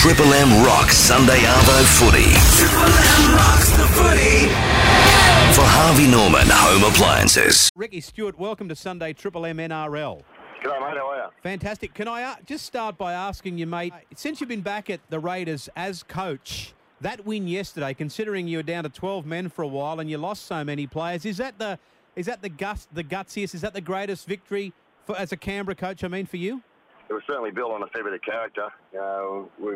Triple M rocks Sunday Arvo footy. Triple M rocks the footy. For Harvey Norman Home Appliances. Ricky Stuart, welcome to Sunday Triple M NRL. G'day, mate. How are you? Fantastic. Can I uh, just start by asking you, mate, since you've been back at the Raiders as coach, that win yesterday, considering you were down to 12 men for a while and you lost so many players, is that the is that the guts, the gutsiest? Is that the greatest victory for as a Canberra coach? I mean, for you? It was certainly built on a fair bit of character. Uh, we,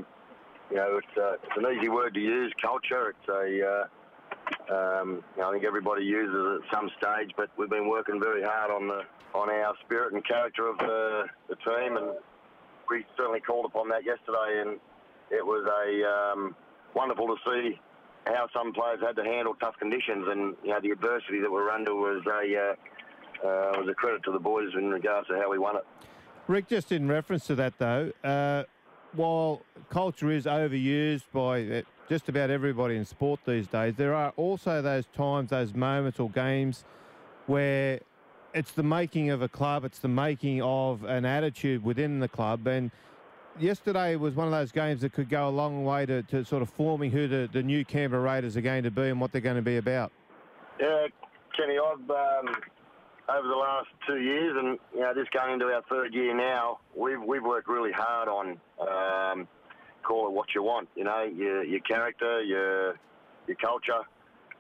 you know, it's, uh, it's an easy word to use, culture. It's a, uh, um, you know, I think everybody uses it at some stage, but we've been working very hard on the on our spirit and character of the, the team, and we certainly called upon that yesterday, and it was a um, wonderful to see how some players had to handle tough conditions, and you know the adversity that we're under was a uh, uh, was a credit to the boys in regards to how we won it. Rick, just in reference to that though, uh, while culture is overused by uh, just about everybody in sport these days, there are also those times, those moments or games where it's the making of a club, it's the making of an attitude within the club. And yesterday was one of those games that could go a long way to, to sort of forming who the, the new Canberra Raiders are going to be and what they're going to be about. Yeah, Kenny, I've um, over the last two years, and you know, this going into our third year now, we've we've worked really hard on um, call it what you want, you know, your your character, your your culture,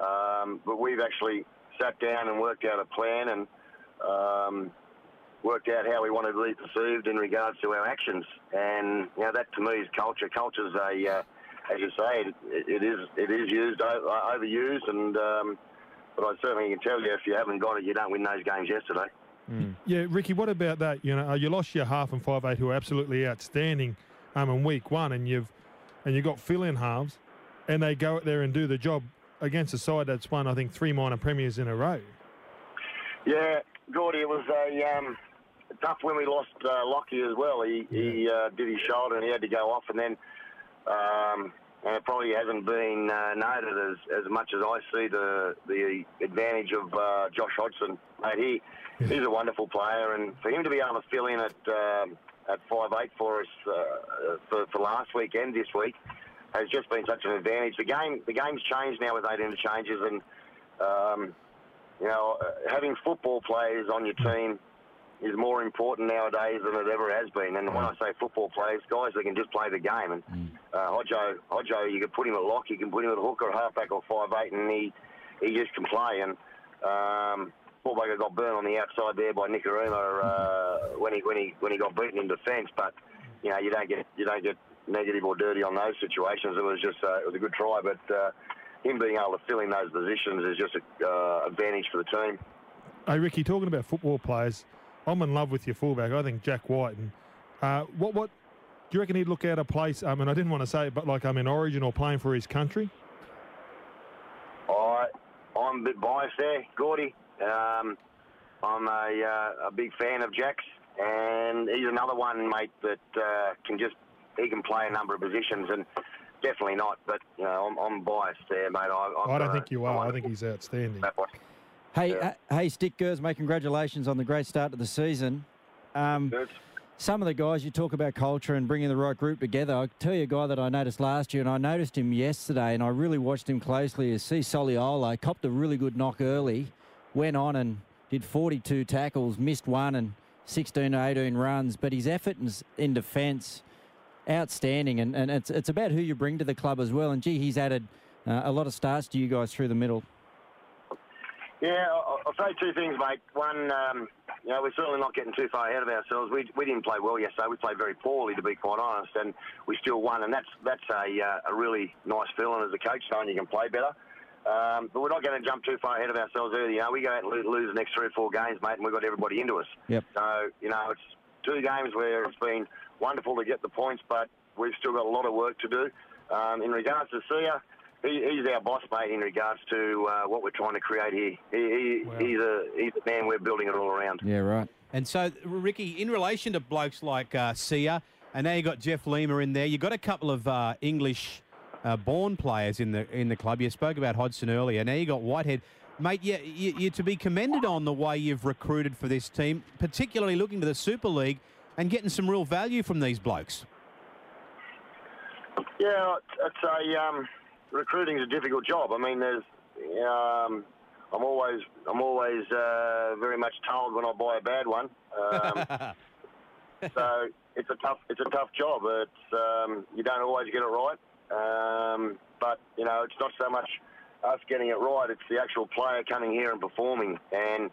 um, but we've actually sat down and worked out a plan and um, worked out how we want to be perceived in regards to our actions, and you know that to me is culture. Culture's a uh, as you say, it, it is it is used overused, and um, but I certainly can tell you, if you haven't got it, you don't win those games yesterday. Mm. Yeah, Ricky, what about that? You know, uh, you lost your half and five eight who are absolutely outstanding um, in week one, and you've and you got fill-in halves, and they go out there and do the job against a side that's won, I think, three minor premiers in a row. Yeah, Gordy, it was a um, tough when we lost uh, Lockie as well. He, yeah. he uh, did his shoulder and he had to go off, and then um, and it probably hasn't been uh, noted as, as much as I see the the advantage of uh, Josh Hodgson. Mate, he he's a wonderful player, and for him to be able to fill in at um, at five eight for us uh, for, for last week and this week has just been such an advantage. The game the game's changed now with eight interchanges, and um, you know uh, having football players on your team is more important nowadays than it ever has been. And when I say football players, guys that can just play the game. And mm. uh, Hodjo, Hodjo, you can put him at lock, you can put him at hook or halfback or five eight, and he he just can play. And um, Paul Baker got burned on the outside there by Nikorima uh, when he when he when he got beaten in defence. But you know you don't get you don't get negative or dirty on those situations. It was just uh, it was a good try, but. Uh, him being able to fill in those positions is just an uh, advantage for the team. Hey, Ricky, talking about football players, I'm in love with your fullback. I think Jack Wighton. And uh, what what do you reckon he'd look out of place? I mean, I didn't want to say it, but like I'm in Origin or playing for his country. I I'm a bit biased there, Gordy. Um, I'm a, uh, a big fan of Jack's, and he's another one, mate, that uh, can just he can play a number of positions and. Definitely not, but you know I'm, I'm biased there, mate. I, I don't think you are. I think he's outstanding. Hey, yeah. uh, hey, Stick Girls, mate, congratulations on the great start to the season. Um, some of the guys, you talk about culture and bringing the right group together. I'll tell you a guy that I noticed last year, and I noticed him yesterday, and I really watched him closely, is Sia Soliola. Copped a really good knock early, went on and did 42 tackles, missed one and 16 to 18 runs, but his effort in, in defence, outstanding, and, and it's, it's about who you bring to the club as well. And, gee, he's added uh, a lot of starts to you guys through the middle. Yeah, I'll, I'll say two things, mate. One, um, you know, we're certainly not getting too far ahead of ourselves. We, we didn't play well yesterday. We played very poorly, to be quite honest, and we still won. And that's that's a, uh, a really nice feeling as a coach, knowing you can play better. Um, but we're not going to jump too far ahead of ourselves early. You know, we go out and lose, lose the next three or four games, mate, and we've got everybody into us. Yep. So, you know, it's two games where it's been wonderful to get the points, but we've still got a lot of work to do. Um, in regards to Sia, he, he's our boss, mate, in regards to uh, what we're trying to create here. He, he wow. He's a he's a man we're building it all around. Yeah, right. And so, Ricky, in relation to blokes like uh, Sia, and now you've got Jeff Lima in there. you've got a couple of uh, English uh, born players in the in the club. You spoke about Hodgson earlier. Now you got Whitehead. Mate, you, you, you're to be commended on the way you've recruited for this team, particularly looking to the Super League and getting some real value from these blokes. Yeah, it's a um, recruiting's a difficult job. I mean, there's um, I'm always I'm always uh, very much told when I buy a bad one. Um, so it's a tough it's a tough job. It's um, you don't always get it right, um, but you know it's not so much us getting it right. It's the actual player coming here and performing. And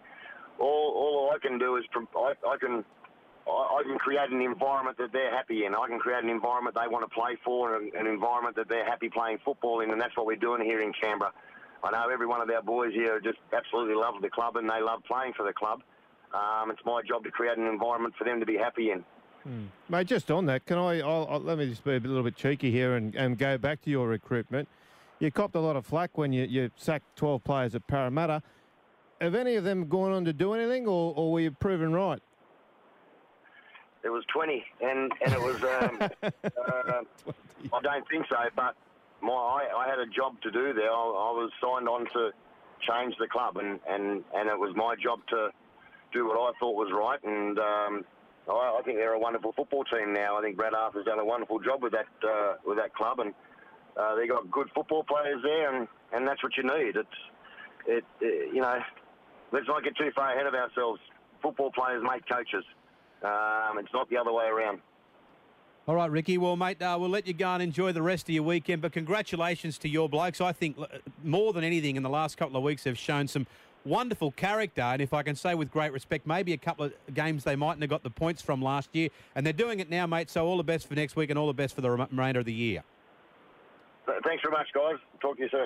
all, all I can do is I, I can I, can create an environment that they're happy in. I can create an environment they want to play for, and an environment that they're happy playing football in, and that's what we're doing here in Canberra. I know every one of our boys here just absolutely love the club and they love playing for the club. Um, it's my job to create an environment for them to be happy in. Hmm. Mate, just on that, can I? I'll, I'll, let me just be a little bit cheeky here and, and go back to your recruitment. You copped a lot of flack when you, you sacked 12 players at Parramatta. Have any of them gone on to do anything, or, or were you proven right? It was 20, and, and it was. Um, uh, I don't think so, but my I, I, had a job to do there. I, I, was signed on to change the club, and, and, and it was my job to do what I thought was right. And um, I, I, think they're a wonderful football team now. I think Brad Arthur's done a wonderful job with that uh, with that club, and uh, they got good football players there, and, and that's what you need. It's it, it you know let's not get too far ahead of ourselves. Football players make coaches. Um, it's not the other way around. All right, Ricky. Well, mate, uh, we'll let you go and enjoy the rest of your weekend. But congratulations to your blokes. I think uh, more than anything in the last couple of weeks have shown some wonderful character. And if I can say with great respect, maybe a couple of games they mightn't have got the points from last year. And they're doing it now, mate. So all the best for next week and all the best for the remainder of the year. Thanks very much, guys. Talk to you soon.